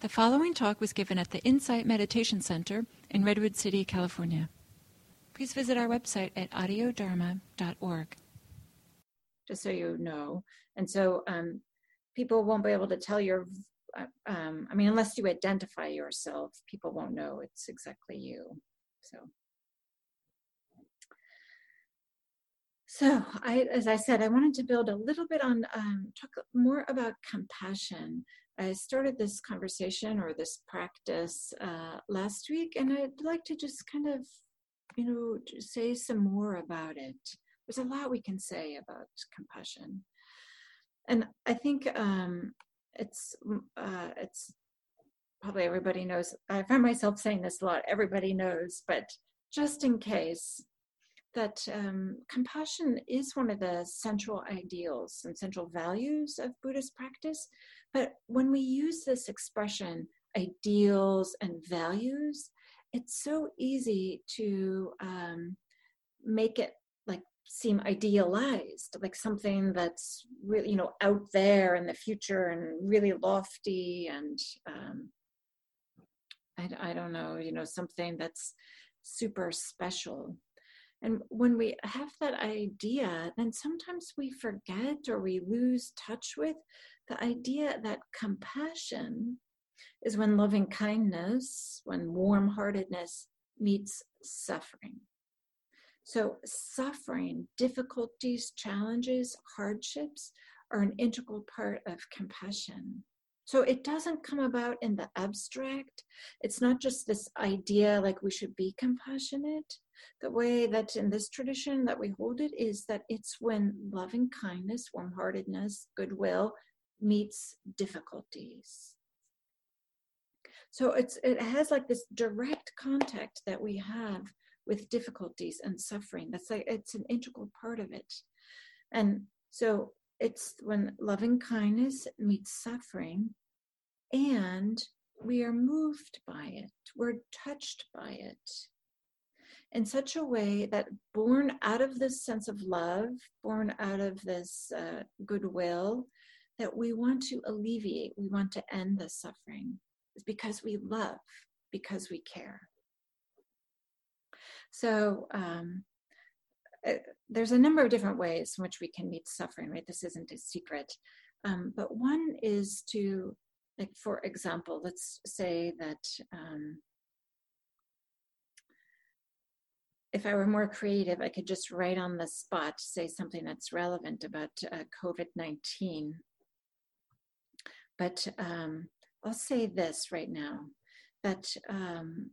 The following talk was given at the Insight Meditation Center in Redwood City, California. Please visit our website at audiodharma.org. Just so you know. And so um, people won't be able to tell your, uh, um, I mean, unless you identify yourself, people won't know it's exactly you. So. So, I, as I said, I wanted to build a little bit on um, talk more about compassion I started this conversation or this practice uh, last week, and I'd like to just kind of, you know, say some more about it. There's a lot we can say about compassion, and I think um, it's uh, it's probably everybody knows. I find myself saying this a lot. Everybody knows, but just in case, that um, compassion is one of the central ideals and central values of Buddhist practice. But when we use this expression, ideals and values, it's so easy to um, make it like seem idealized, like something that's really, you know, out there in the future and really lofty and um, I, I don't know, you know, something that's super special. And when we have that idea, then sometimes we forget or we lose touch with the idea that compassion is when loving kindness, when warm heartedness meets suffering. So, suffering, difficulties, challenges, hardships are an integral part of compassion. So, it doesn't come about in the abstract. It's not just this idea like we should be compassionate, the way that in this tradition that we hold it is that it's when loving kindness warm-heartedness goodwill meets difficulties. So it's it has like this direct contact that we have with difficulties and suffering. That's like it's an integral part of it. And so it's when loving kindness meets suffering and we are moved by it we're touched by it in such a way that born out of this sense of love, born out of this uh, goodwill, that we want to alleviate, we want to end the suffering, is because we love, because we care. So um, uh, there's a number of different ways in which we can meet suffering, right? This isn't a secret. Um, but one is to, like, for example, let's say that um, if I were more creative, I could just write on the spot, say something that's relevant about uh, COVID 19. But um, I'll say this right now that um,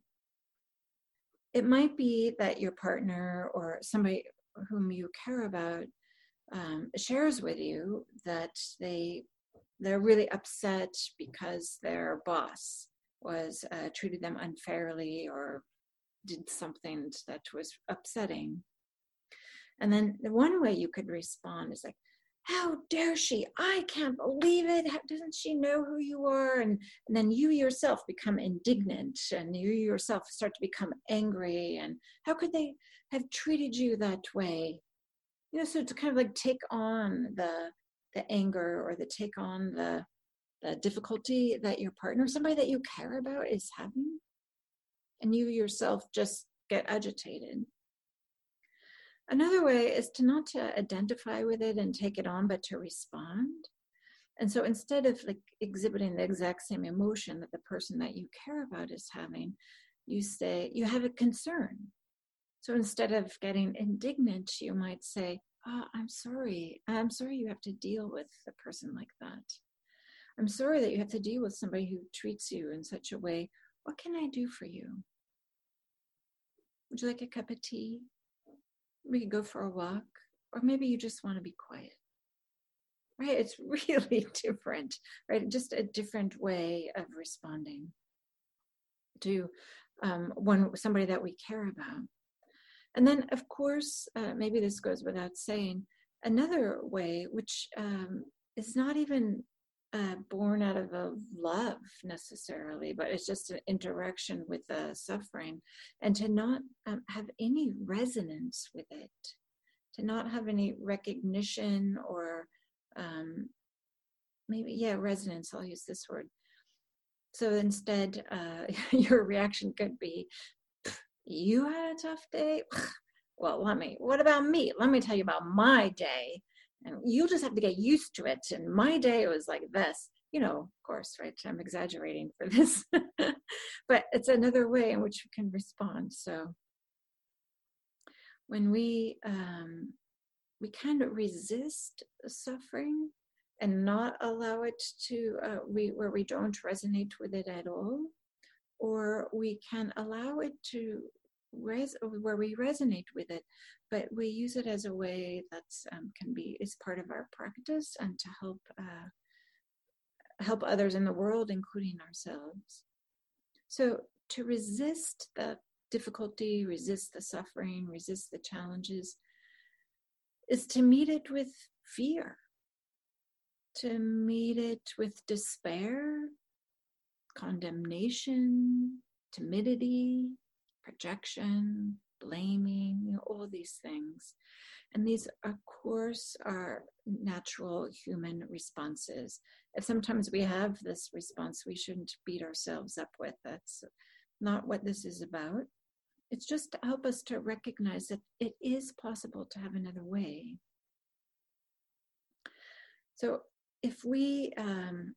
it might be that your partner or somebody whom you care about um, shares with you that they they're really upset because their boss was uh, treated them unfairly or did something that was upsetting. And then the one way you could respond is like, how dare she? I can't believe it. How, doesn't she know who you are? And, and then you yourself become indignant and you yourself start to become angry. And how could they have treated you that way? You know, so to kind of like take on the the anger or the take on the the difficulty that your partner, somebody that you care about, is having and you yourself just get agitated. Another way is to not to identify with it and take it on, but to respond. And so instead of like exhibiting the exact same emotion that the person that you care about is having, you say, you have a concern. So instead of getting indignant, you might say, oh, I'm sorry. I'm sorry you have to deal with a person like that. I'm sorry that you have to deal with somebody who treats you in such a way what can I do for you? Would you like a cup of tea? We could go for a walk, or maybe you just want to be quiet. Right? It's really different, right? Just a different way of responding to um, one somebody that we care about. And then, of course, uh, maybe this goes without saying, another way, which um, is not even uh, born out of a love necessarily, but it's just an interaction with the suffering, and to not um, have any resonance with it, to not have any recognition or um, maybe, yeah, resonance, I'll use this word. so instead, uh, your reaction could be, You had a tough day? well, let me, what about me? Let me tell you about my day. And you just have to get used to it. And my day was like this. You know, of course, right? I'm exaggerating for this, but it's another way in which we can respond. So when we um, we kind of resist suffering and not allow it to uh, we where we don't resonate with it at all or we can allow it to res where we resonate with it but we use it as a way that um, can be is part of our practice and to help uh, help others in the world including ourselves. So to resist the difficulty resist the suffering resist the challenges is to meet it with fear to meet it with despair, condemnation, timidity, projection, blaming, you know, all these things. And these, of course, are natural human responses. If sometimes we have this response, we shouldn't beat ourselves up with. That's not what this is about. It's just to help us to recognize that it is possible to have another way. So if we um,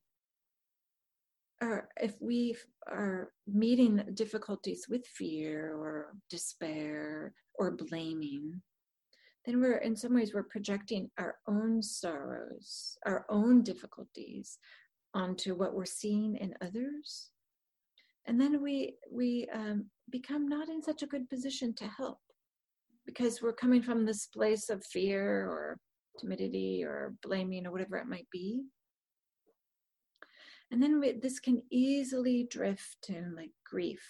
are if we are meeting difficulties with fear or despair or blaming then we're in some ways we're projecting our own sorrows our own difficulties onto what we're seeing in others and then we we um, become not in such a good position to help because we're coming from this place of fear or timidity or blaming or whatever it might be. And then we, this can easily drift to like grief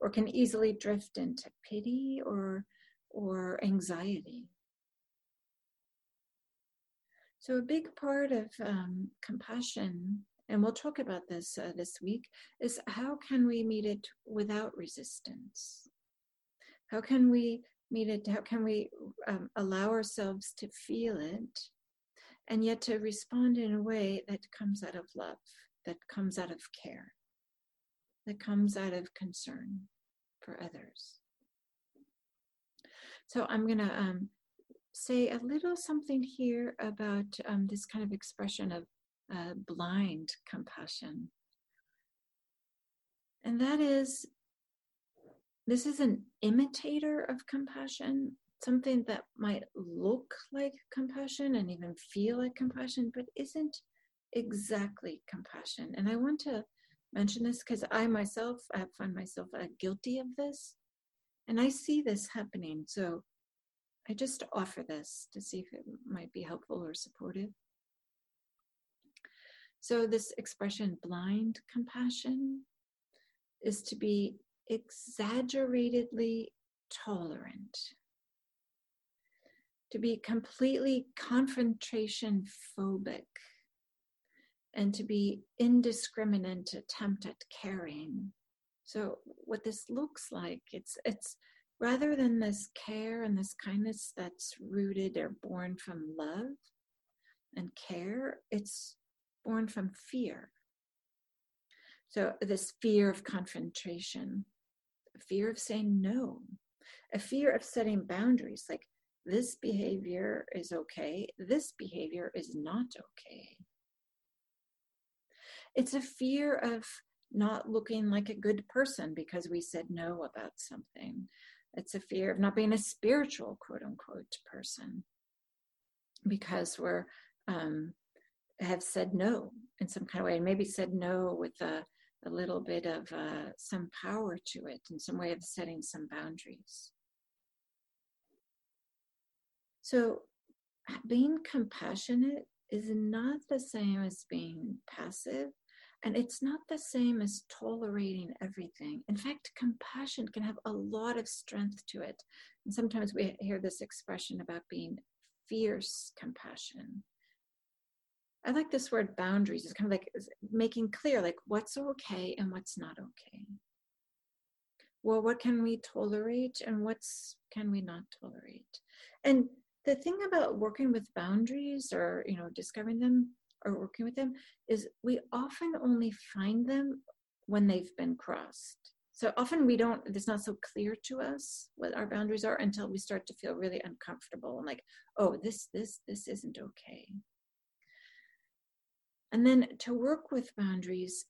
or can easily drift into pity or or anxiety. So a big part of um, compassion, and we'll talk about this uh, this week, is how can we meet it without resistance? How can we meet it? How can we um, allow ourselves to feel it and yet to respond in a way that comes out of love, that comes out of care, that comes out of concern for others? So I'm going to um, say a little something here about um, this kind of expression of uh, blind compassion. And that is this is an imitator of compassion, something that might look like compassion and even feel like compassion, but isn't exactly compassion. And I want to mention this because I myself I find myself uh, guilty of this, and I see this happening. So I just offer this to see if it might be helpful or supportive. So, this expression, blind compassion, is to be exaggeratedly tolerant, to be completely confrontation phobic, and to be indiscriminate attempt at caring. So what this looks like, it's it's rather than this care and this kindness that's rooted or born from love and care, it's born from fear. So this fear of confrontation, a fear of saying no, a fear of setting boundaries like this behavior is okay, this behavior is not okay. It's a fear of not looking like a good person because we said no about something. It's a fear of not being a spiritual, quote unquote, person because we're um, have said no in some kind of way, and maybe said no with a a little bit of uh, some power to it and some way of setting some boundaries. So, being compassionate is not the same as being passive, and it's not the same as tolerating everything. In fact, compassion can have a lot of strength to it. And sometimes we hear this expression about being fierce compassion. I like this word boundaries. It's kind of like making clear, like what's okay and what's not okay. Well, what can we tolerate and what's can we not tolerate? And the thing about working with boundaries or you know discovering them or working with them is we often only find them when they've been crossed. So often we don't, it's not so clear to us what our boundaries are until we start to feel really uncomfortable and like, oh, this, this, this isn't okay. And then to work with boundaries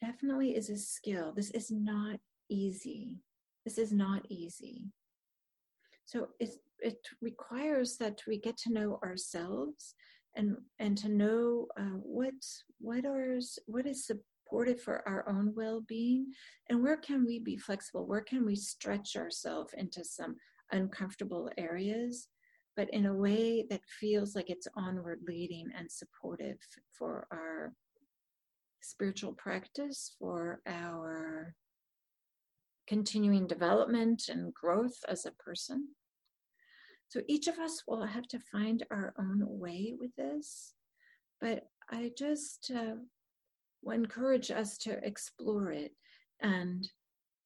definitely is a skill. This is not easy. This is not easy. So it, it requires that we get to know ourselves and and to know uh, what what are what is supportive for our own well-being and where can we be flexible? Where can we stretch ourselves into some uncomfortable areas but in a way that feels like it's onward leading and supportive for our spiritual practice for our continuing development and growth as a person so each of us will have to find our own way with this, but I just uh, encourage us to explore it. And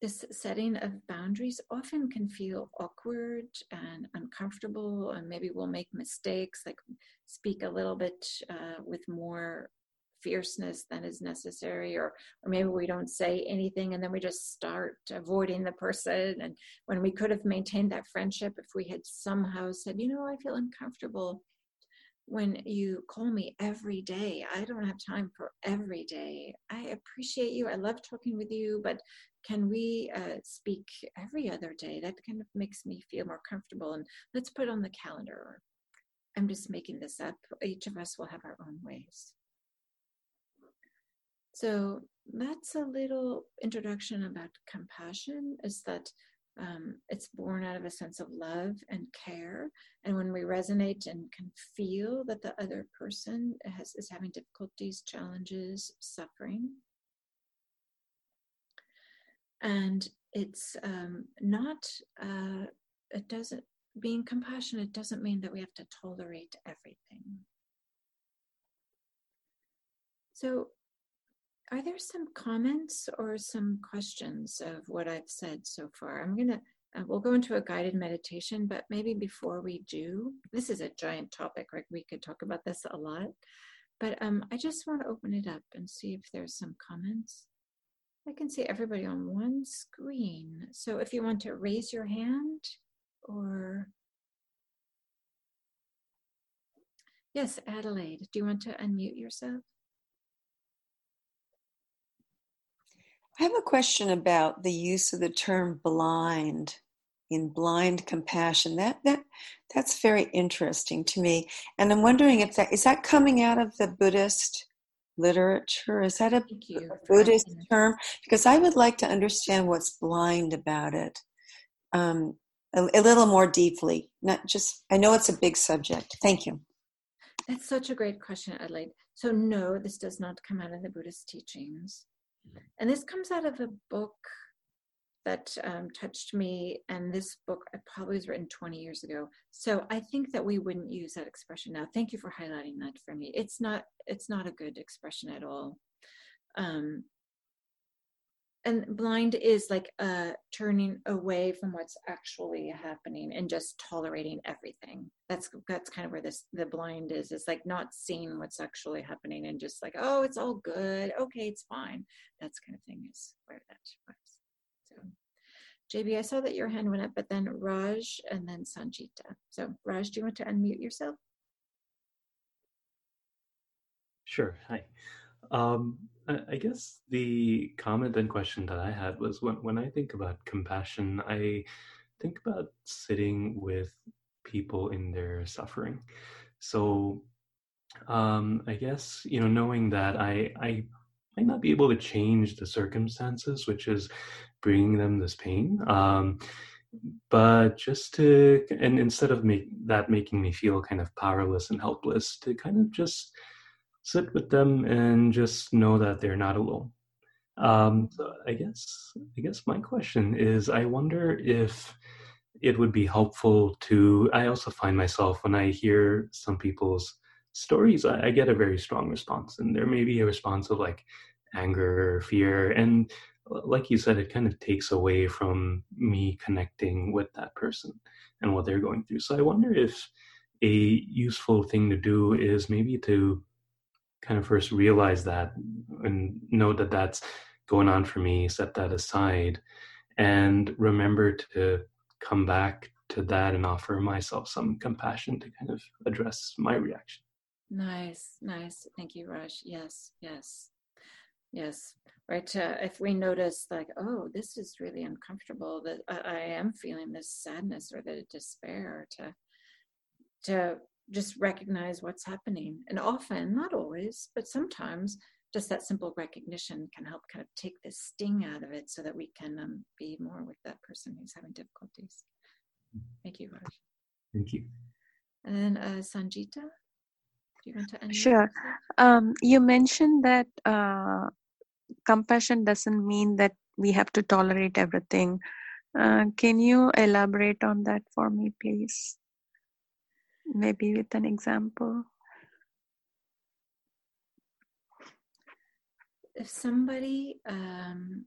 this setting of boundaries often can feel awkward and uncomfortable, and maybe we'll make mistakes, like speak a little bit uh, with more fierceness than is necessary or or maybe we don't say anything and then we just start avoiding the person. And when we could have maintained that friendship if we had somehow said you know i feel uncomfortable when you call me every day. I don't have time for every day. I appreciate you. I love talking with you but can we uh, speak every other day? That kind of makes me feel more comfortable. And let's put on the calendar. I'm just making this up. Each of us will have our own ways so that's a little introduction about compassion is that um, it's born out of a sense of love and care. And when we resonate and can feel that the other person has, is having difficulties, challenges, suffering. And it's um, not, uh, it doesn't, being compassionate doesn't mean that we have to tolerate everything. So are there some comments or some questions of what I've said so far? I'm going to, uh, we'll go into a guided meditation, but maybe before we do, this is a giant topic, right? We could talk about this a lot, but um, I just want to open it up and see if there's some comments. I can see everybody on one screen. So if you want to raise your hand or Yes, Adelaide, do you want to unmute yourself? I have a question about the use of the term blind in blind compassion. That that that's very interesting to me, and I'm wondering if that is that coming out of the Buddhist literature. Is that a Buddhist term? Because I would like to understand what's blind about it um, a, a little more deeply. Not just. I know it's a big subject. Thank you. That's such a great question, Adelaide. So no, this does not come out of the Buddhist teachings. And this comes out of a book that um, touched me, and this book I probably was written 20 years ago. So I think that we wouldn't use that expression now. Thank you for highlighting that for me. It's not it's not a good expression at all. Um, and blind is like uh turning away from what's actually happening and just tolerating everything. That's that's kind of where this the blind is. It's like not seeing what's actually happening and just like oh it's all good. Okay it's fine. That's kind of thing is where that was. So jb i saw that your hand went up but then raj and then sanjita so raj do you want to unmute yourself? Sure. Hi um I guess the comment and question that I had was when, when I think about compassion, I think about sitting with people in their suffering. So um, I guess, you know, knowing that I, I might not be able to change the circumstances, which is bringing them this pain. Um, but just to, and instead of make, that making me feel kind of powerless and helpless, to kind of just sit with them and just know that they're not alone. Um, so I guess I guess my question is I wonder if it would be helpful to I also find myself when I hear some people's stories I, I get a very strong response and there may be a response of like anger or fear and like you said it kind of takes away from me connecting with that person and what they're going through so I wonder if a useful thing to do is maybe to kind of first realize that and know that that's going on for me, set that aside, and remember to come back to that and offer myself some compassion to kind of address my reaction. Nice, nice. Thank you, Raj. Yes, yes, yes. Right. Uh, if we notice, like, oh, this is really uncomfortable, that I, I am feeling this sadness or the despair, to to just recognize what's happening. And often, not always, but sometimes, just that simple recognition can help kind of take the sting out of it so that we can um, be more with that person who's having difficulties. Thank you, Raj. Thank you. And then uh, Sanjita, do you want to end? Sure. Um, you mentioned that uh, compassion doesn't mean that we have to tolerate everything. Uh, can you elaborate on that for me, please? Maybe with an example. If somebody um,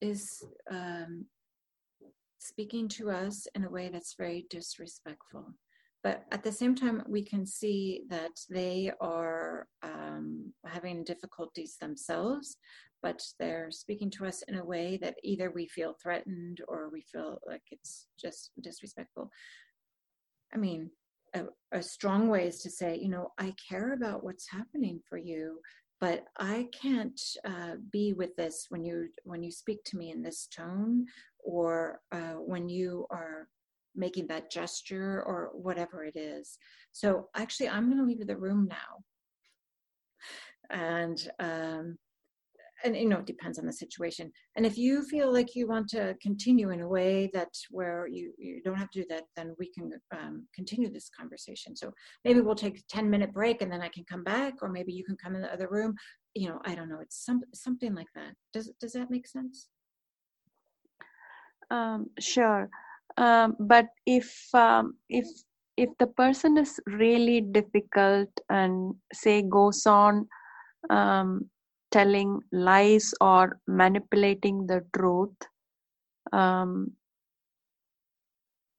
is um, speaking to us in a way that's very disrespectful. But at the same time, we can see that they are um, having difficulties themselves, but they're speaking to us in a way that either we feel threatened or we feel like it's just disrespectful. I mean, a, a strong way is to say, you know, I care about what's happening for you, but I can't uh, be with this when you when you speak to me in this tone or uh, when you are making that gesture or whatever it is. So actually, I'm going to leave the room now. And um, and you know it depends on the situation. And if you feel like you want to continue in a way that where you, you don't have to do that then we can um, continue this conversation. So maybe we'll take a 10 minute break and then i can come back or maybe you can come in the other room. You know i don't know it's some something like that. Does does that make sense? Um, sure. Um, but if um, if if the person is really difficult and say goes on um, telling lies or manipulating the truth um,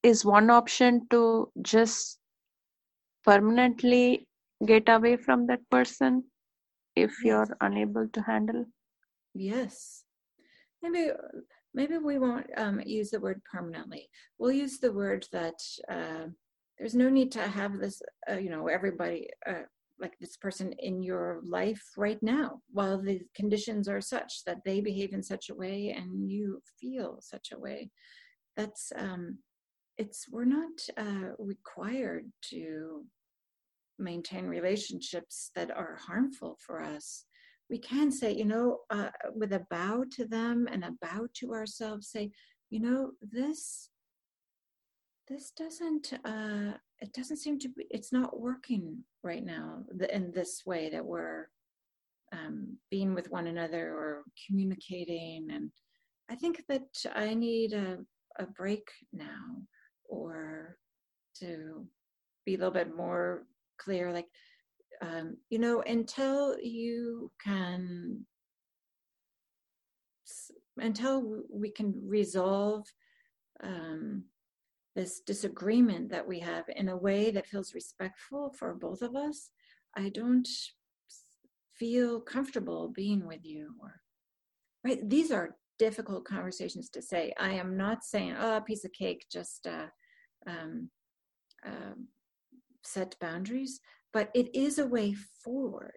is one option to just permanently get away from that person if you're unable to handle? Yes. Maybe maybe we won't um, use the word permanently. We'll use the word that uh, there's no need to have this uh, you know everybody uh, like this person in your life right now while the conditions are such that they behave in such a way and you feel such a way. That's um it's we're not uh, required to maintain relationships that are harmful for us. We can say you know uh, with a bow to them and a bow to ourselves say you know this this doesn't uh it doesn't seem to be it's not working right now in this way that we're um, being with one another or communicating and i think that i need a, a break now or to be a little bit more clear like um, you know until you can until we can resolve um, this disagreement that we have in a way that feels respectful for both of us, I don't feel comfortable being with you. Or right, these are difficult conversations to say. I am not saying, "Oh, a piece of cake," just uh, um, um, set boundaries, but it is a way forward.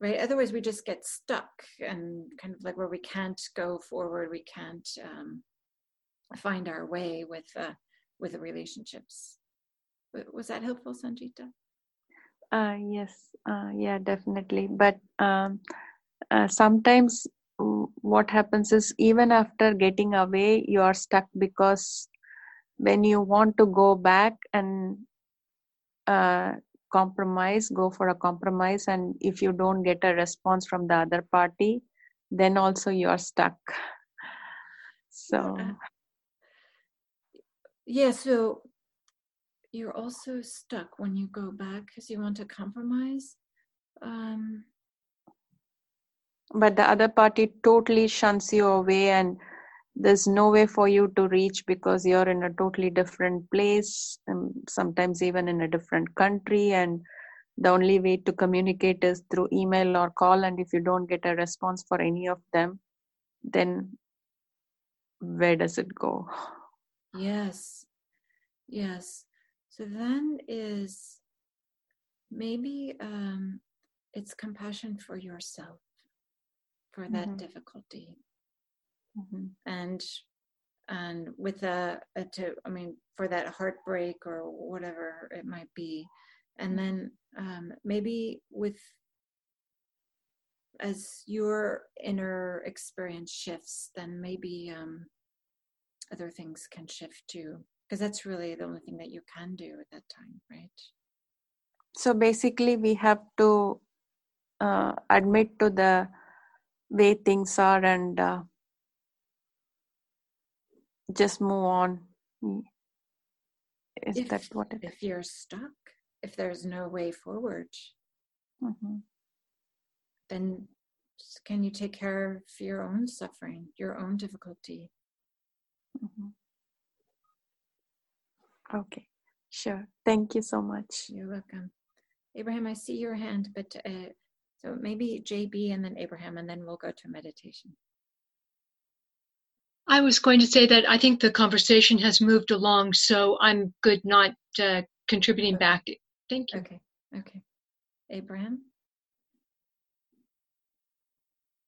Right. Otherwise, we just get stuck and kind of like where we can't go forward. We can't um, find our way with uh, with the relationships. Was that helpful, Sanjita? Uh, yes, uh, yeah, definitely. But um, uh, sometimes what happens is even after getting away, you are stuck because when you want to go back and uh, compromise, go for a compromise, and if you don't get a response from the other party, then also you are stuck. So, Uh, Yeah. So you're also stuck when you go back because you want to compromise. Um, but the other party totally shuns you away and there's no way for you to reach because you're in a totally different place and sometimes even in a different country and the only way to communicate is through email or call and if you don't get a response for any of them then where does it go yes. Yes. So then is maybe um, it's compassion for yourself for that mm-hmm. difficulty. Mm-hmm. and and with a, a, to i mean for that heartbreak or whatever it might be. And then um, maybe with as your inner experience shifts then maybe um, other things can shift too because that's really the only thing that you can do at that time right? So basically we have to uh, admit to the way things are and uh, just move on. Is if, that what it if you're stuck if there's no way forward mm-hmm. then can you take care of your own suffering your own difficulty mm-hmm. okay sure thank you so much you're welcome abraham i see your hand but uh, so maybe jb and then abraham and then we'll go to meditation I was going to say that I think the conversation has moved along, so I'm good not uh, contributing okay. back. Thank you. Okay. Okay. Abraham?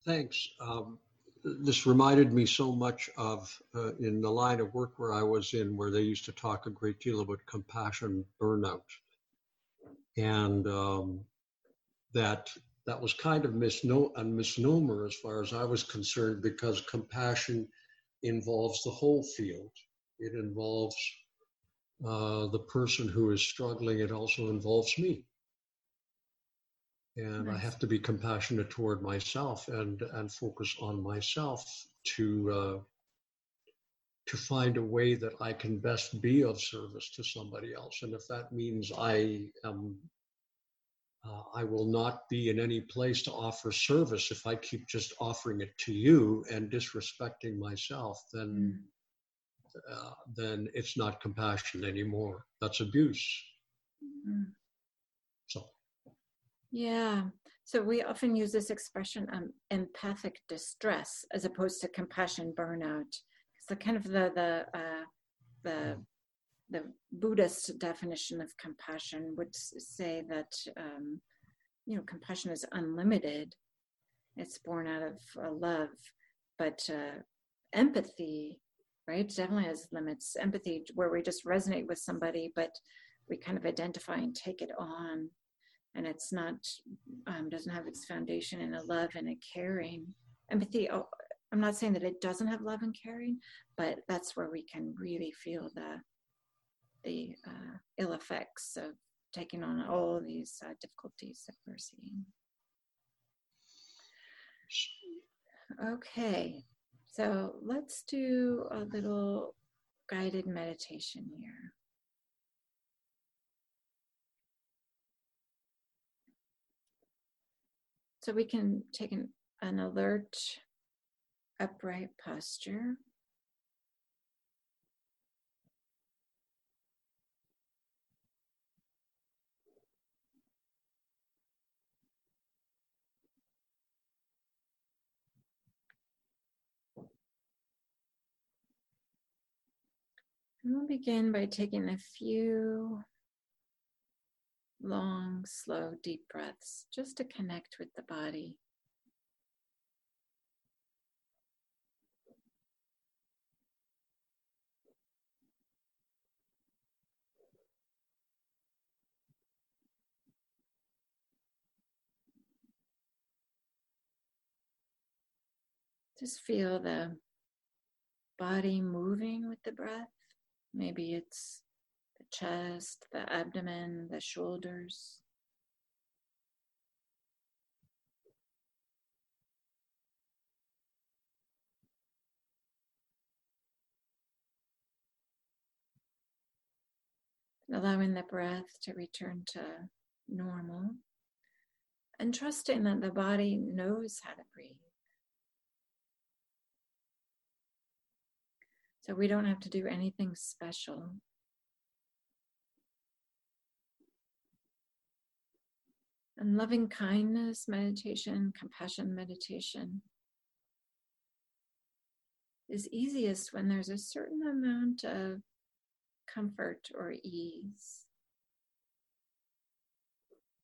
Thanks. Um, this reminded me so much of uh, in the line of work where I was in, where they used to talk a great deal about compassion burnout, and um, that that was kind of misno- a misnomer as far as I was concerned, because compassion involves the whole field. It involves uh, the person who is struggling. It also involves me. And nice. I have to be compassionate toward myself and, and focus on myself to, uh, to find a way that I can best be of service to somebody else. And if that means I am uh, I will not be in any place to offer service if I keep just offering it to you and disrespecting myself. Then, mm. uh, then it's not compassion anymore. That's abuse. Mm. Yeah. So we often use this expression, um, empathic distress, as opposed to compassion burnout. So kind of the the uh, the the Buddhist definition of compassion would say that um, you know compassion is unlimited. It's born out of uh, love, but uh, empathy, right, definitely has limits. Empathy, where we just resonate with somebody, but we kind of identify and take it on, and it's not um, doesn't have its foundation in a love and a caring. Empathy. Oh, I'm not saying that it doesn't have love and caring, but that's where we can really feel the the uh, ill effects of taking on all these uh, difficulties that we're seeing. Okay, so let's do a little guided meditation here. So we can take an, an alert, upright posture. And we'll begin by taking a few long, slow, deep breaths just to connect with the body. Just feel the body moving with the breath. Maybe it's chest, the abdomen, the shoulders. Allowing the breath to return to normal and trusting that the body knows how to breathe. So we don't have to do anything special. And loving kindness meditation, compassion meditation is easiest when there's a certain amount of comfort or ease.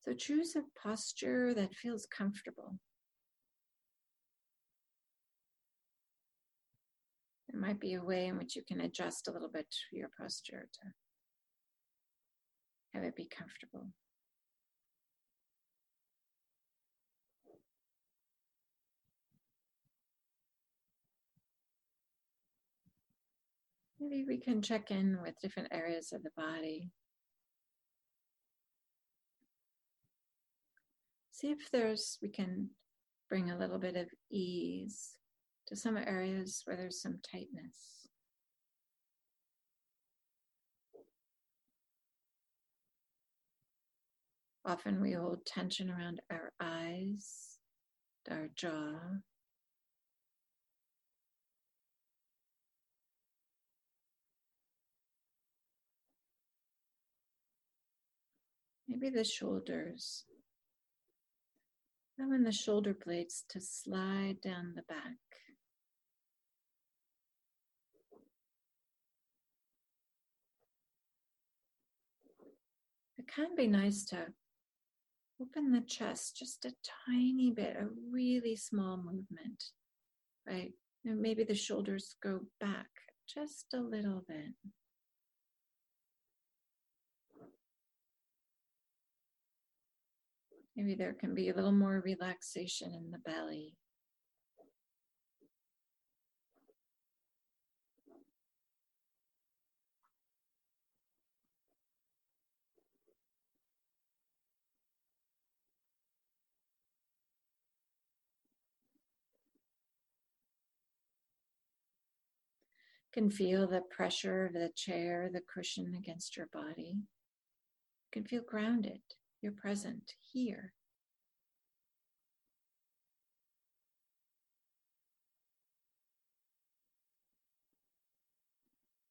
So choose a posture that feels comfortable. There might be a way in which you can adjust a little bit your posture to have it be comfortable. Maybe we can check in with different areas of the body. See if there's, we can bring a little bit of ease to some areas where there's some tightness. Often we hold tension around our eyes, our jaw. Maybe the shoulders. Allowing the shoulder blades to slide down the back. It can be nice to open the chest just a tiny bit, a really small movement, right? And maybe the shoulders go back just a little bit. Maybe there can be a little more relaxation in the belly. can feel the pressure of the chair, the cushion against your body. Can feel grounded. You're present here.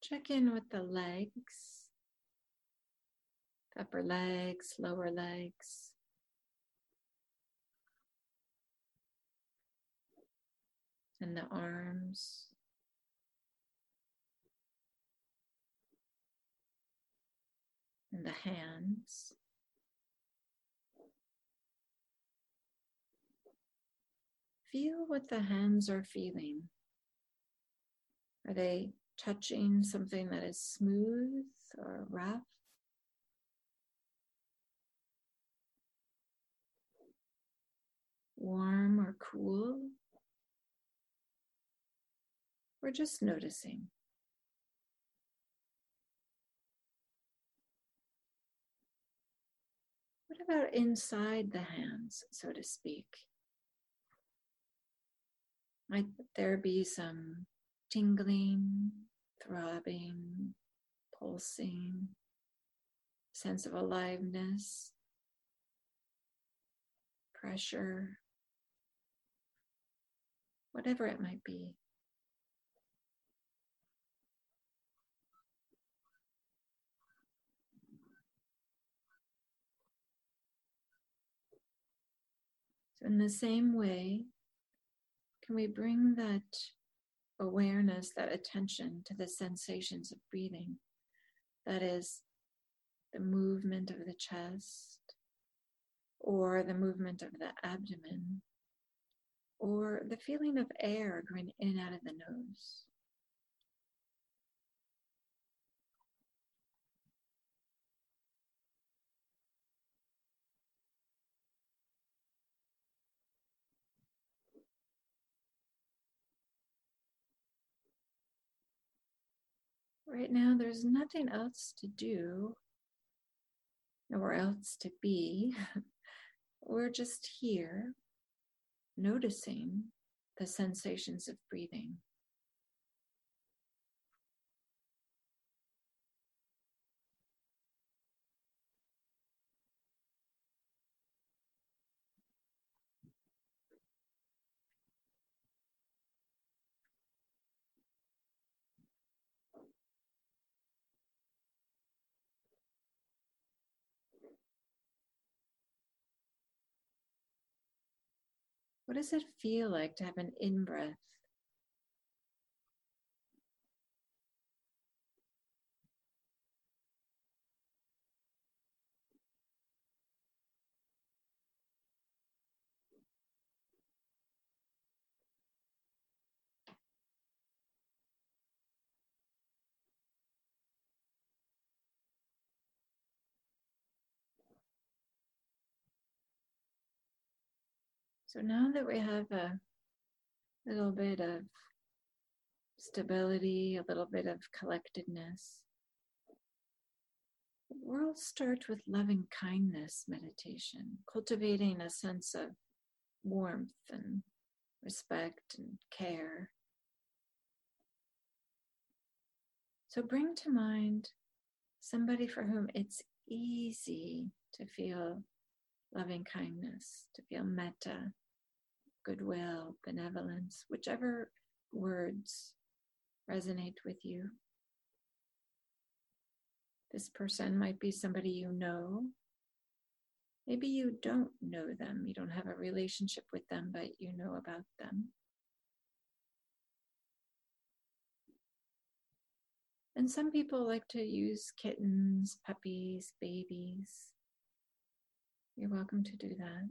Check in with the legs, upper legs, lower legs. And the arms. And the hands. Feel what the hands are feeling. Are they touching something that is smooth or rough? Warm or cool? We're just noticing. What about inside the hands, so to speak? Might there be some tingling, throbbing, pulsing, sense of aliveness, pressure, whatever it might be? So, in the same way, can we bring that awareness, that attention to the sensations of breathing? That is the movement of the chest, or the movement of the abdomen, or the feeling of air going in and out of the nose. Right now, there's nothing else to do, nowhere else to be. We're just here, noticing the sensations of breathing. What does it feel like to have an in breath? So now that we have a little bit of stability, a little bit of collectedness, we'll start with loving kindness meditation, cultivating a sense of warmth and respect and care. So bring to mind somebody for whom it's easy to feel loving kindness, to feel metta, goodwill, benevolence, whichever words resonate with you. This person might be somebody you know. Maybe you don't know them, you don't have a relationship with them, but you know about them. And some people like to use kittens, puppies, babies. You're welcome to do that.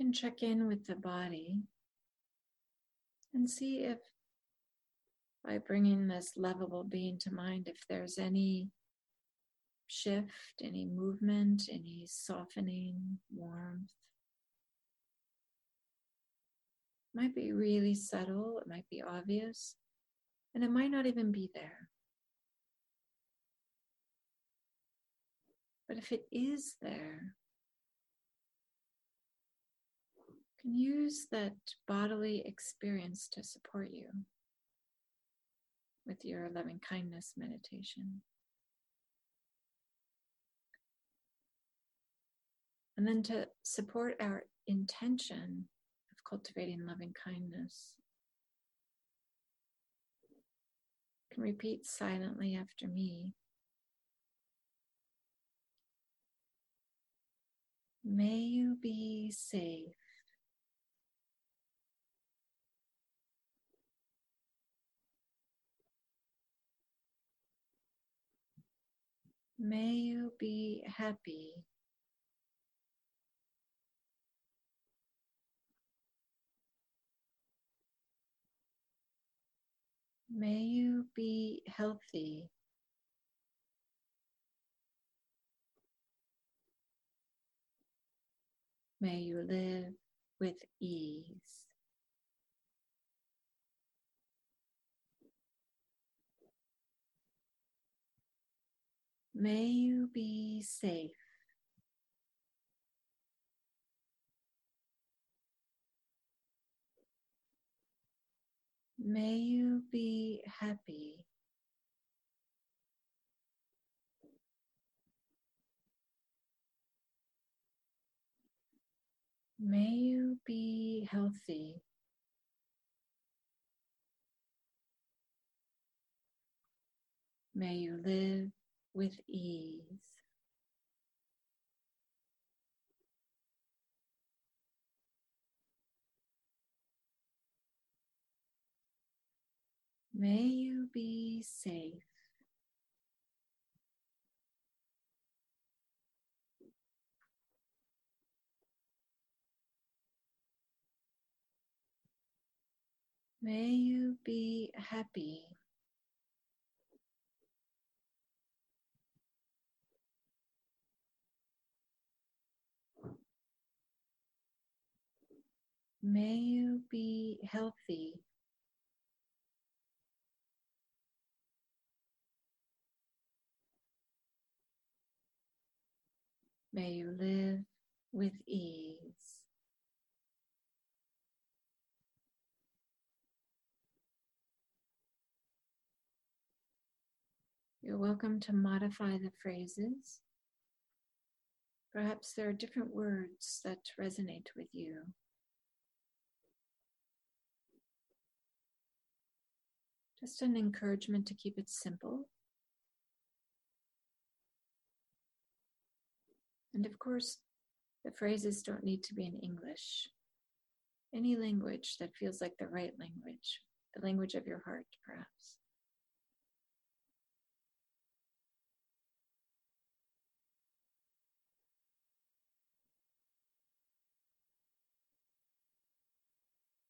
Can check in with the body and see if, by bringing this lovable being to mind, if there's any shift, any movement, any softening, warmth. It might be really subtle, it might be obvious, and it might not even be there. But if it is there, can use that bodily experience to support you with your loving kindness meditation. And then to support our intention of cultivating loving kindness. Can repeat silently after me. May you be safe. May you be happy. May you be healthy. May you live with ease. May you be safe. May you be happy. May you be healthy. May you live with ease. May you be safe. May you be happy. May you be healthy. May you live with ease. You're welcome to modify the phrases. Perhaps there are different words that resonate with you. Just an encouragement to keep it simple. And of course, the phrases don't need to be in English. Any language that feels like the right language, the language of your heart, perhaps.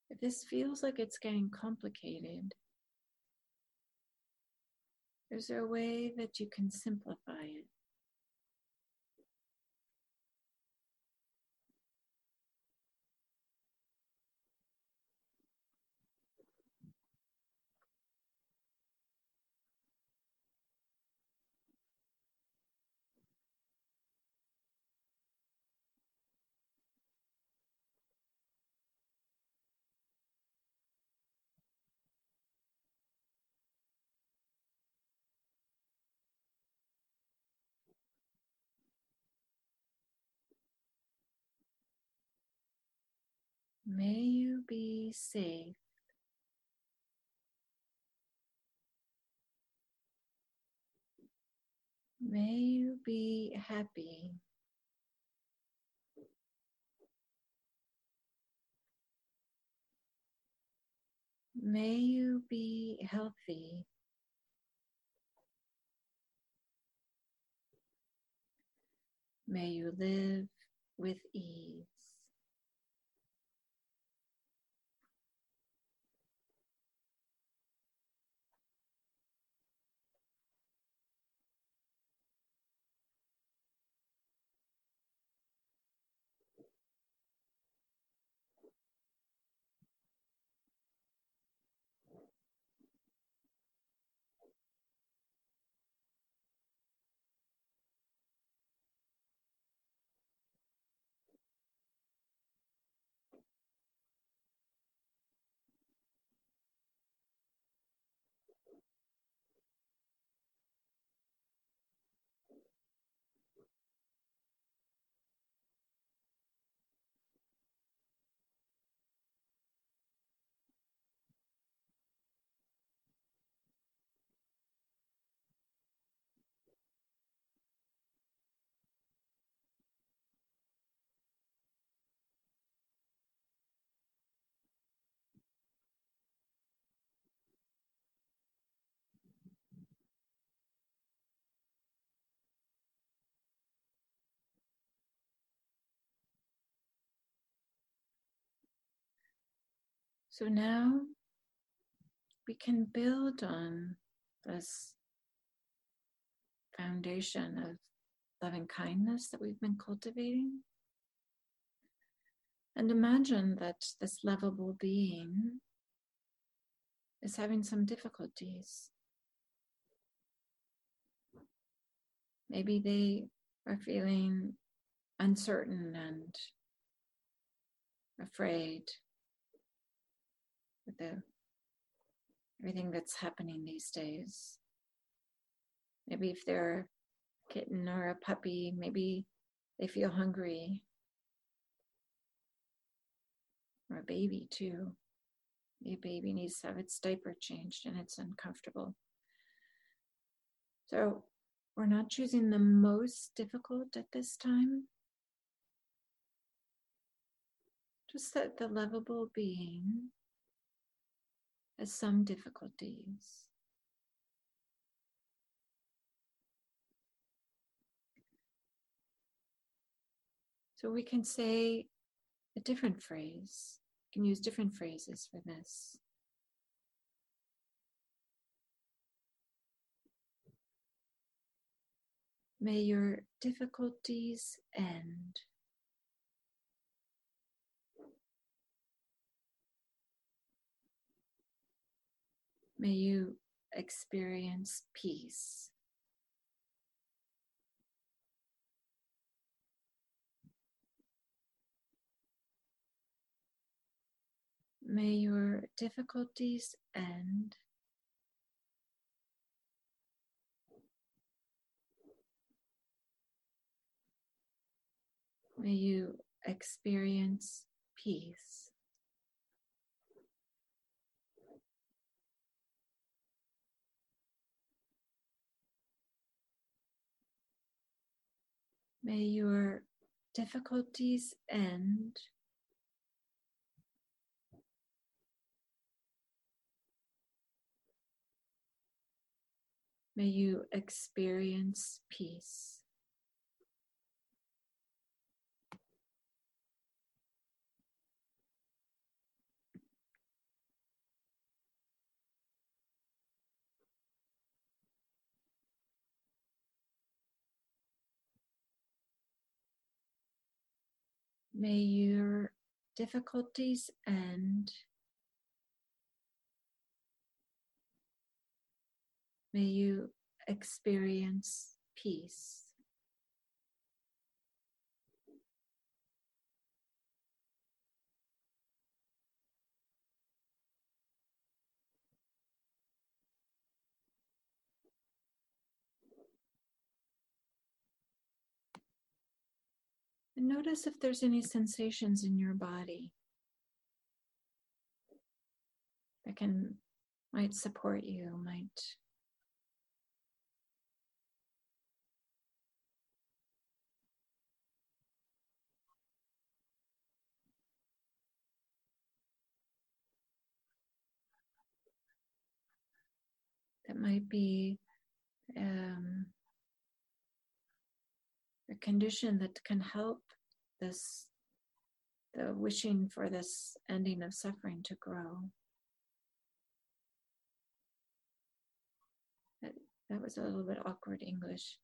If this feels like it's getting complicated, is there a way that you can simplify it? May you be safe. May you be happy. May you be healthy. May you live with ease. So now we can build on this foundation of loving kindness that we've been cultivating. And imagine that this lovable being is having some difficulties. Maybe they are feeling uncertain and afraid with the everything that's happening these days. Maybe if they're a kitten or a puppy, maybe they feel hungry. Or a baby too. A baby needs to have its diaper changed and it's uncomfortable. So we're not choosing the most difficult at this time. Just that the lovable being has some difficulties. So we can say a different phrase, we can use different phrases for this. May your difficulties end. May you experience peace. May your difficulties end. May you experience peace. May your difficulties end. May you experience peace. May your difficulties end. May you experience peace. And notice if there's any sensations in your body that can might support you, might that might be um, condition that can help this the wishing for this ending of suffering to grow. That, that was a little bit awkward english.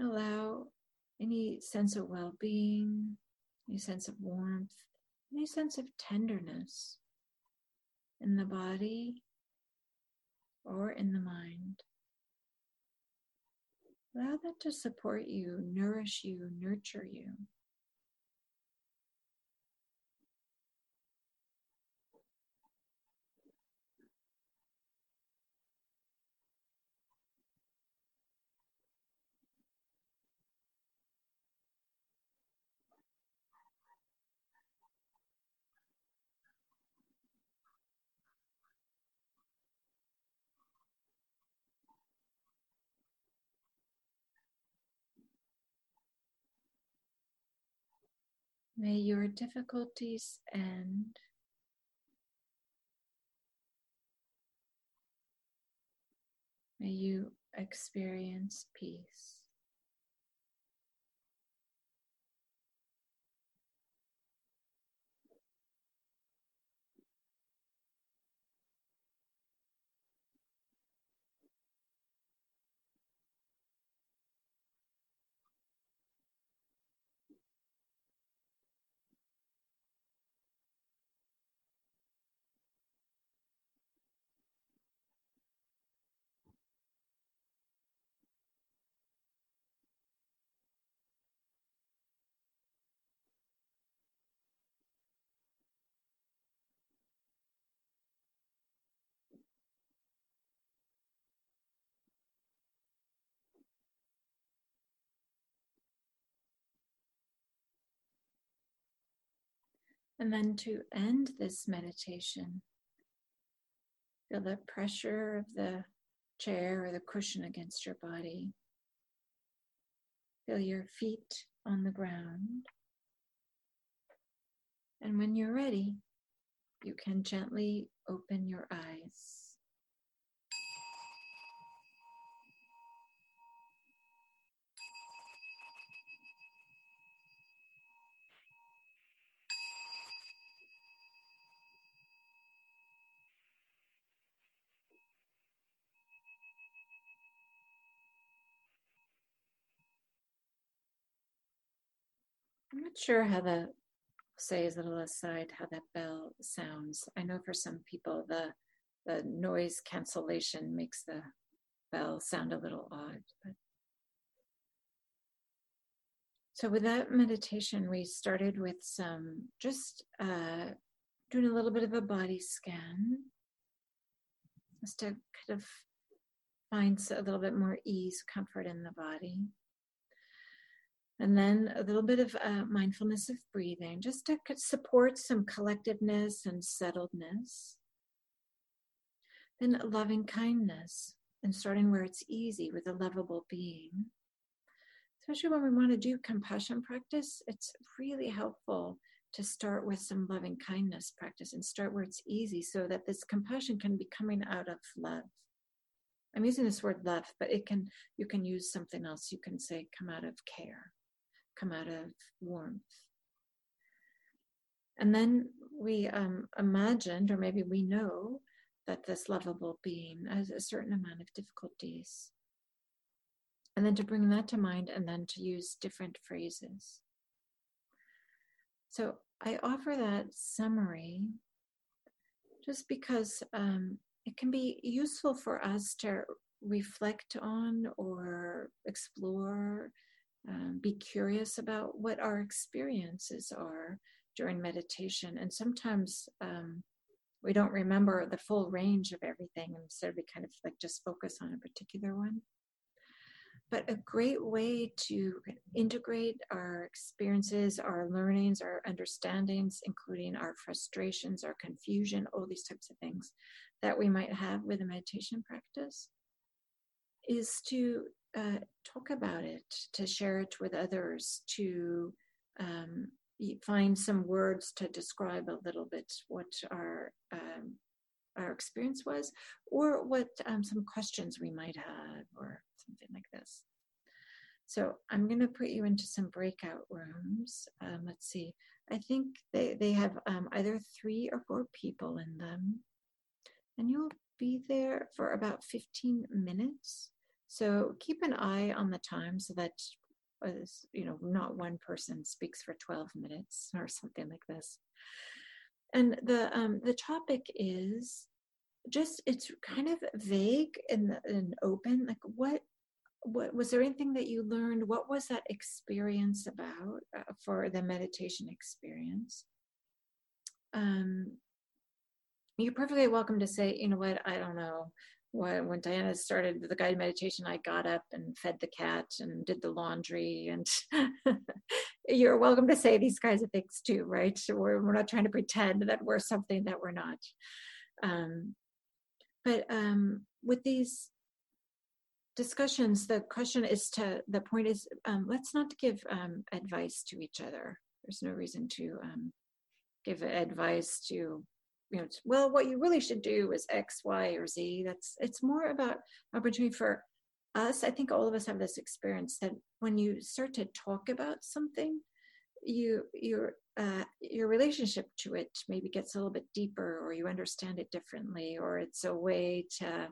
Allow any sense of well-being any sense of warmth any sense of tenderness in the body or in the mind. Allow that to support you, nourish you, nurture you. May your difficulties end. May you experience peace. And then to end this meditation, feel the pressure of the chair or the cushion against your body. Feel your feet on the ground. And when you're ready, you can gently open your eyes. Not sure how the say a little aside how that bell sounds. I know for some people the the noise cancellation makes the bell sound a little odd. But so with that meditation, we started with some just uh, doing a little bit of a body scan, just to kind of find a little bit more ease, comfort in the body. And then a little bit of uh, mindfulness of breathing, just to support some collectiveness and settledness. Then loving kindness and starting where it's easy with a lovable being. Especially when we want to do compassion practice, it's really helpful to start with some loving kindness practice and start where it's easy so that this compassion can be coming out of love. I'm using this word love, but it can you can use something else. You can say come out of care, come out of warmth. And then we um, imagined, or maybe we know, that this lovable being has a certain amount of difficulties. And then to bring that to mind and then to use different phrases. So I offer that summary just because um, it can be useful for us to reflect on or explore, um, be curious about what our experiences are during meditation. And sometimes um, we don't remember the full range of everything, instead we kind of like just focus on a particular one. But a great way to integrate our experiences, our learnings, our understandings, including our frustrations, our confusion, all these types of things that we might have with a meditation practice, is to uh, talk about it, to share it with others, to um, find some words to describe a little bit what our um, our experience was, or what um, some questions we might have, or something like this. So I'm going to put you into some breakout rooms. Um, let's see. I think they they have um, either three or four people in them, and you'll be there for about 15 minutes. So keep an eye on the time so that you know, not one person speaks for 12 minutes or something like this. And the um, the topic is just it's kind of vague and, and open. Like what what was there anything that you learned? What was that experience about uh, for the meditation experience? Um, you're perfectly welcome to say, you know what, I don't know when, when Diana started the guided meditation, I got up and fed the cat and did the laundry. And you're welcome to say these kinds of things too, right? We're, we're not trying to pretend that we're something that we're not. Um, but um, with these discussions, the question is to the point is um, let's not give um, advice to each other. There's no reason to um, give advice to you know, well, what you really should do is X, Y, or Z. That's it's more about opportunity for us. I think all of us have this experience that when you start to talk about something, you your uh, your relationship to it maybe gets a little bit deeper, or you understand it differently, or it's a way to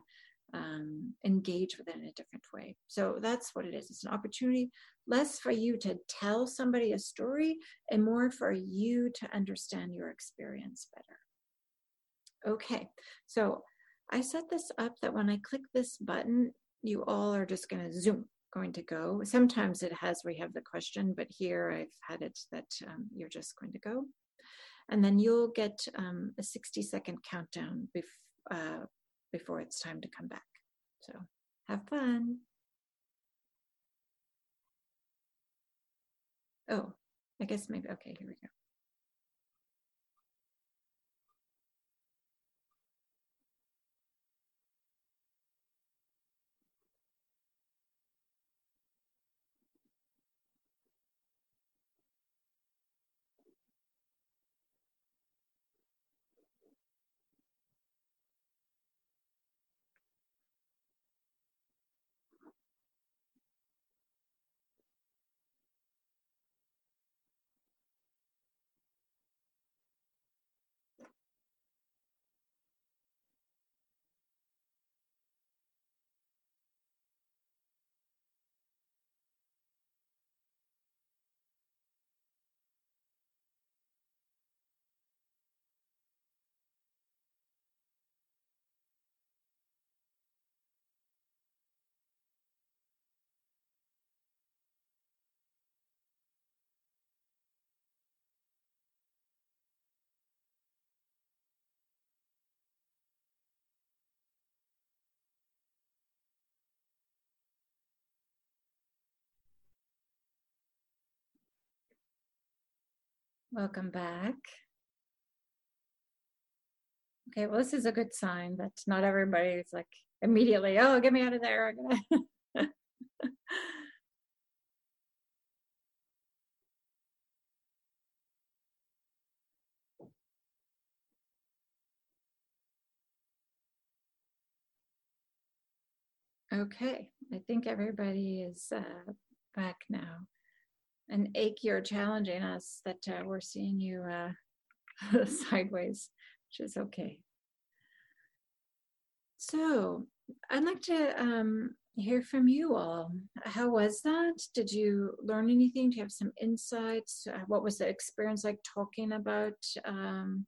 um, engage with it in a different way. So that's what it is. It's an opportunity less for you to tell somebody a story and more for you to understand your experience better. Okay, so I set this up that when I click this button, you all are just going to zoom, going to go. Sometimes it has we have the question, but here I've had it that um, you're just going to go. And then you'll get um, a 60 second countdown bef uh, before it's time to come back. So have fun. Oh, I guess maybe, okay, here we go. Welcome back. Okay, well, this is a good sign that not everybody is like immediately, oh, get me out of there. okay, I think everybody is uh, back now. And Ache, you're challenging us that uh, we're seeing you uh, sideways which is okay. So I'd like to um, hear from you all. How was that? Did you learn anything? Do you have some insights? Uh, what was the experience like talking about um,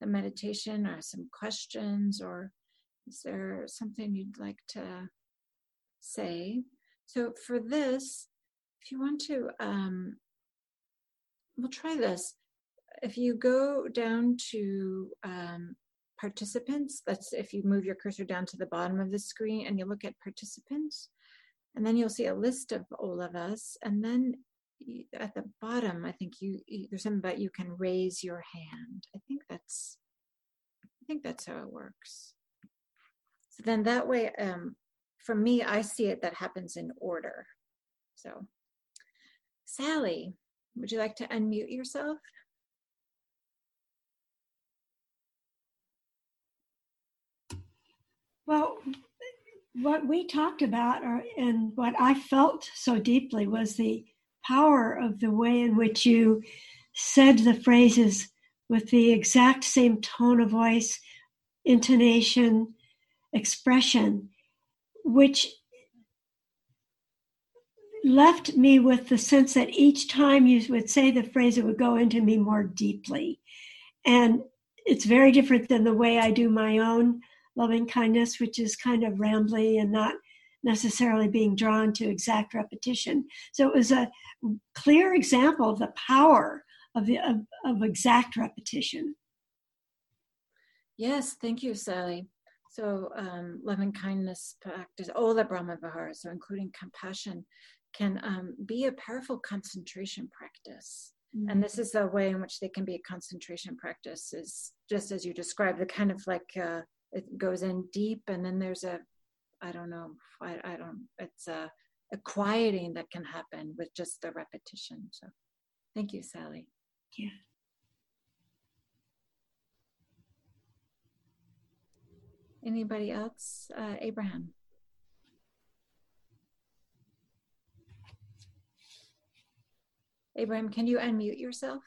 the meditation or some questions? Or is there something you'd like to say? So for this, if you want to, um, we'll try this if you go down to um, participants, that's if you move your cursor down to the bottom of the screen and you look at participants, and then you'll see a list of all of us. And then at the bottom, I think you, there's something about you can raise your hand. I think that's I think that's how it works. So then that way, um, for me, I see it that happens in order. So, Sally, would you like to unmute yourself? Well, what we talked about or, and what I felt so deeply was the power of the way in which you said the phrases with the exact same tone of voice, intonation, expression, which left me with the sense that each time you would say the phrase, it would go into me more deeply. And it's very different than the way I do my own loving kindness, which is kind of rambly and not necessarily being drawn to exact repetition. So it was a clear example of the power of the of, of exact repetition. Yes, thank you, Sally. So um, loving kindness practice, all the Brahma Vihara, so including compassion, can um, be a powerful concentration practice. Mm-hmm. And this is a way in which they can be a concentration practice, is just as you described, the kind of like uh, it goes in deep and then there's a i don't know i, I don't it's a, a quieting that can happen with just the repetition. So thank you sally. Yeah. Anybody else? Uh, abraham abraham can you unmute yourself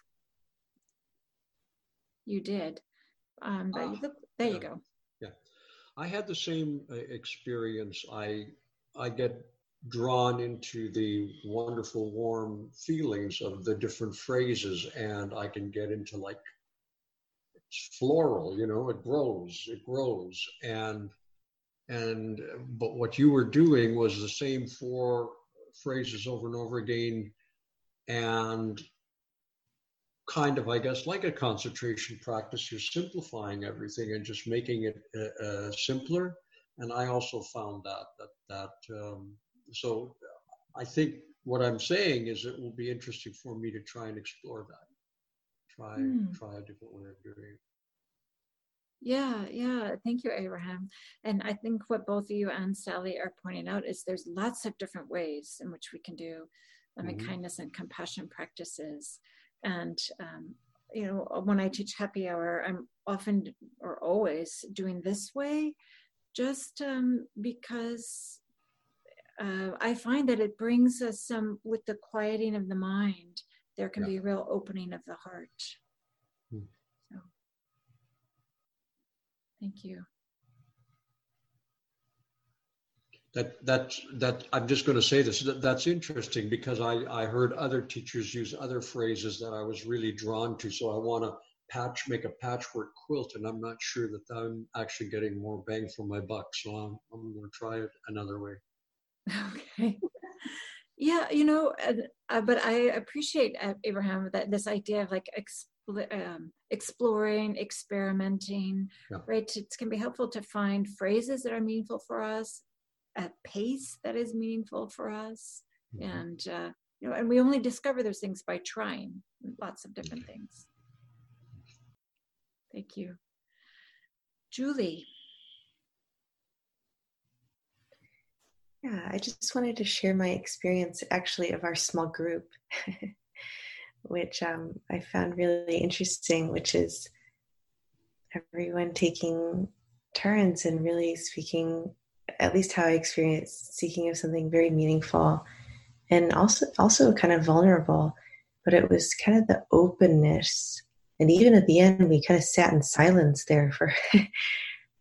you did um, but uh, look, there yeah. you go Yeah. I had the same uh, experience. I I get drawn into the wonderful warm feelings of the different phrases and I can get into like it's floral, you know, it grows, it grows. And and but what you were doing was the same four phrases over and over again and kind of, I guess, like a concentration practice, you're simplifying everything and just making it uh, uh, simpler. And I also found that that that um, so I think what I'm saying is it will be interesting for me to try and explore that. Try mm. try a different way of doing it. Yeah, yeah. Thank you, Abraham. And I think what both you and Sally are pointing out is there's lots of different ways in which we can do loving mm-hmm. kindness and compassion practices. And, um, you know, when I teach happy hour, I'm often or always doing this way just um, because uh, I find that it brings us some, with the quieting of the mind, there can yeah. be a real opening of the heart. Hmm. So, thank you. That that that I'm just going to say this. That, that's interesting because I I heard other teachers use other phrases that I was really drawn to. So I want to patch make a patchwork quilt, and I'm not sure that I'm actually getting more bang for my buck. So I'm I'm going to try it another way. Okay. Yeah, you know, uh, but I appreciate uh, Abraham that this idea of like um, exploring, experimenting, yeah. right? It can be helpful to find phrases that are meaningful for us a pace that is meaningful for us mm-hmm. and uh, you know and we only discover those things by trying lots of different things thank you Julie. Yeah, I just wanted to share my experience actually of our small group, which um, I found really interesting, which is everyone taking turns and really speaking, at least how I experienced seeking of something very meaningful and also also kind of vulnerable. But it was kind of the openness, and even at the end, we kind of sat in silence there for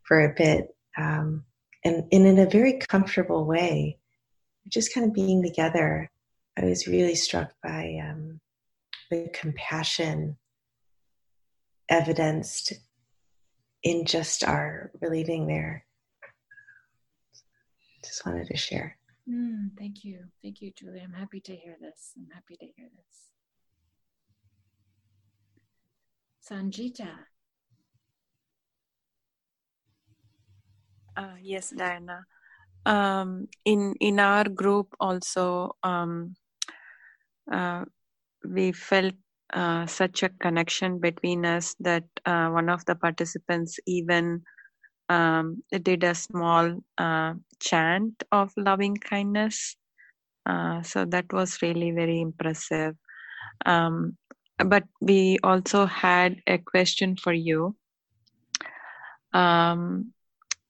for a bit. Um, and, and in a very comfortable way, just kind of being together. I was really struck by um, the compassion evidenced in just our relating there. Just wanted to share. Mm, thank you. Thank you, Julie. I'm happy to hear this. I'm happy to hear this. Sanjita. Uh, yes, Diana. Um, in in our group also, um, uh, we felt uh, such a connection between us that uh, one of the participants even um, did a small uh, chant of loving kindness. Uh, so that was really very impressive. Um, but we also had a question for you. Um,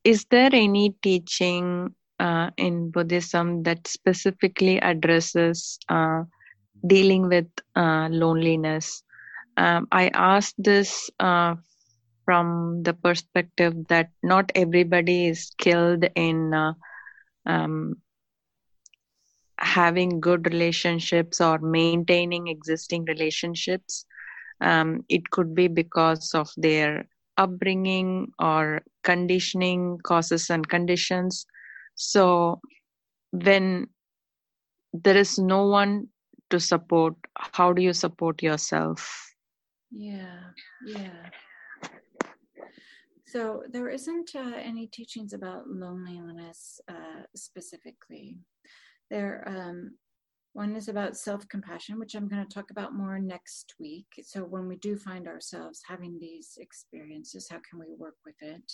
is there any teaching uh, in Buddhism that specifically addresses uh, dealing with uh, loneliness? Um, I asked this uh, from the perspective that not everybody is skilled in uh, um, having good relationships or maintaining existing relationships. Um, it could be because of their upbringing or conditioning causes and conditions. So when there is no one to support how do you support yourself? Yeah yeah so there isn't uh, any teachings about loneliness uh, specifically there um, one is about self compassion, which I'm going to talk about more next week. So, when we do find ourselves having these experiences, how can we work with it?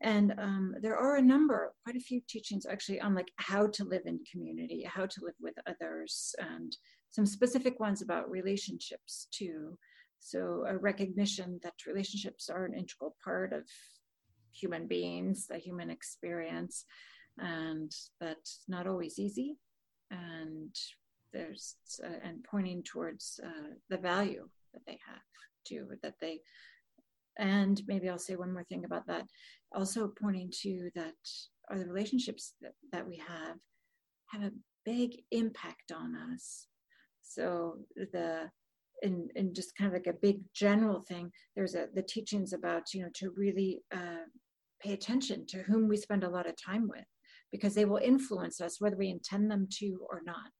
And um, there are a number, quite a few teachings actually on like how to live in community, how to live with others, and some specific ones about relationships too. So, a recognition that relationships are an integral part of human beings, the human experience, and that's not always easy. And there's uh, and pointing towards uh, the value that they have too that they and maybe i'll say one more thing about that. Also pointing to that are the relationships that, that we have have a big impact on us. So the in just kind of like a big general thing there's a the teachings about you know to really uh, pay attention to whom we spend a lot of time with because they will influence us whether we intend them to or not.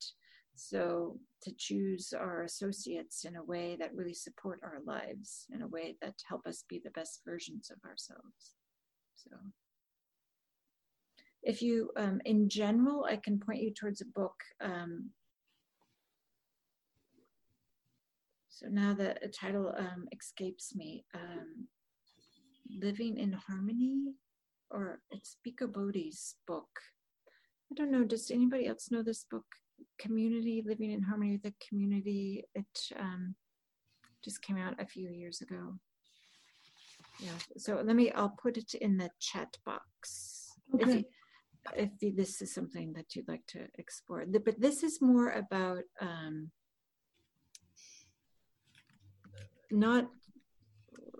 So, to choose our associates in a way that really support our lives, in a way that help us be the best versions of ourselves. So, if you, um, in general, I can point you towards a book. Um, so now the title um, escapes me. Um, Living in Harmony or it's Bhikkhu Bodhi's book. I don't know. Does anybody else know this book? Community Living in Harmony with the Community. It um, just came out a few years ago. Yeah. So let me. I'll put it in the chat box. Okay. If, you, if you, this is something that you'd like to explore, but this is more about um, not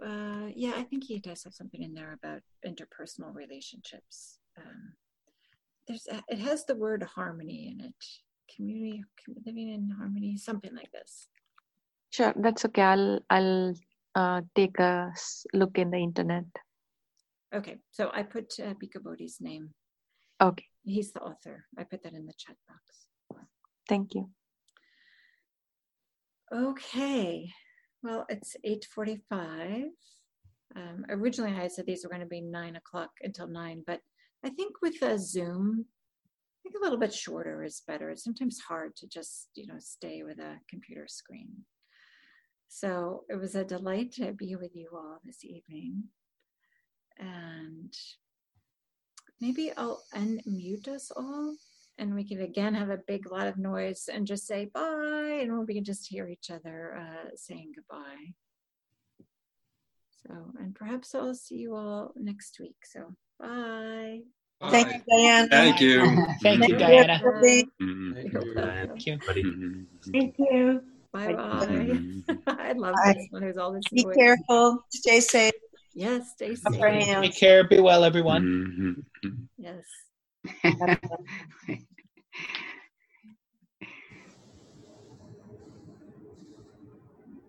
uh, yeah, I think he does have something in there about interpersonal relationships. Um, there's a, it has the word harmony in it. Community living in harmony, something like this. Sure, that's okay. I'll I'll uh, take a look in the internet. Okay, so I put uh, Bhikkhu Bodhi's name. Okay. He's the author. I put that in the chat box. Thank you. Okay. Well, it's 8.45. Um, originally, I said these were going to be 9 o'clock until 9, but I think with a Zoom, I think a little bit shorter is better. It's sometimes hard to just, you know, stay with a computer screen. So it was a delight to be with you all this evening. And maybe I'll unmute us all and we can again have a big lot of noise and just say bye and we can just hear each other uh, saying goodbye. So, and perhaps I'll see you all next week. So, bye. Thank you, Diana. Thank you. Thank you, Diana. Thank You're you. welcome. Thank you. Thank you. Bye bye. Mhm. I love Bye. this one. There's all this Be noise. careful. Stay safe. Yes, stay safe. hands. Take care. Be well, everyone. Mhm. Yes.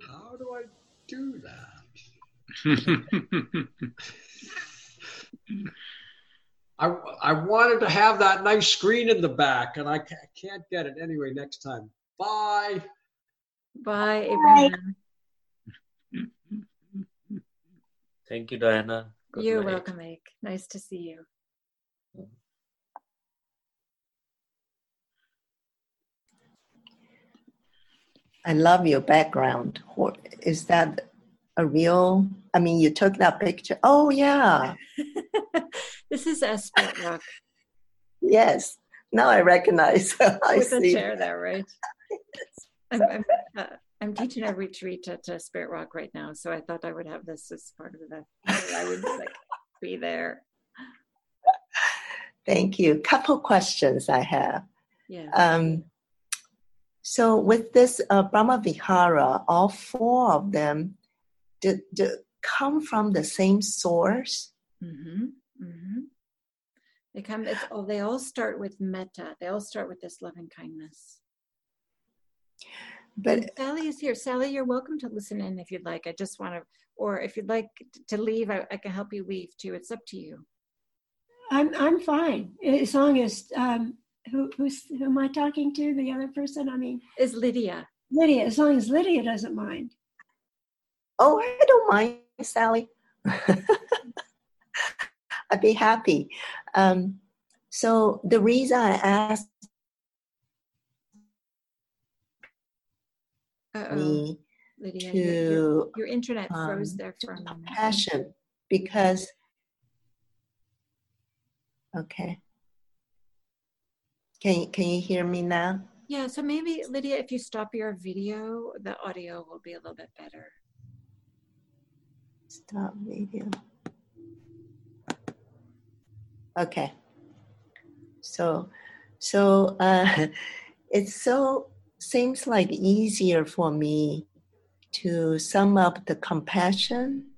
How do I do that? I, I wanted to have that nice screen in the back, and I can't get it anyway. Next time. Bye. Bye, Abraham. Thank you, Diana. Good You're night. welcome, Ike. Nice to see you. Mm. I love your background. Is that a real? I mean, you took that picture. Oh yeah, This is Spirit Rock yes. Now I recognize. I with a see. chair there, right? I'm, I'm, uh, I'm teaching a retreat at uh, Spirit Rock right now, so I thought I would have this as part of the. I would like be there. Thank you. Couple questions I have. Yeah. Um, so with this uh, Brahma Vihara, all four of them did, did come from the same source. Mm-hmm. Mm-hmm. They come. It's oh, they all start with metta. They all start with this loving kindness. But And Sally is here. Sally, you're welcome to listen in if you'd like. I just want to, or if you'd like to leave, I, I can help you leave too. It's up to you. I'm I'm fine as long as um, who who's who am I talking to? The other person? I mean, Is Lydia? Lydia. As long as Lydia doesn't mind. oh, I don't mind, Sally. I'd be happy. Um, so the reason I asked Uh-oh. me Lydia, to your, your, your internet um, froze there for a moment. passion because okay can can you hear me now? Yeah, so maybe Lydia, if you stop your video, the audio will be a little bit better. stop video. Okay. So so uh it's so seems like easier for me to sum up the compassion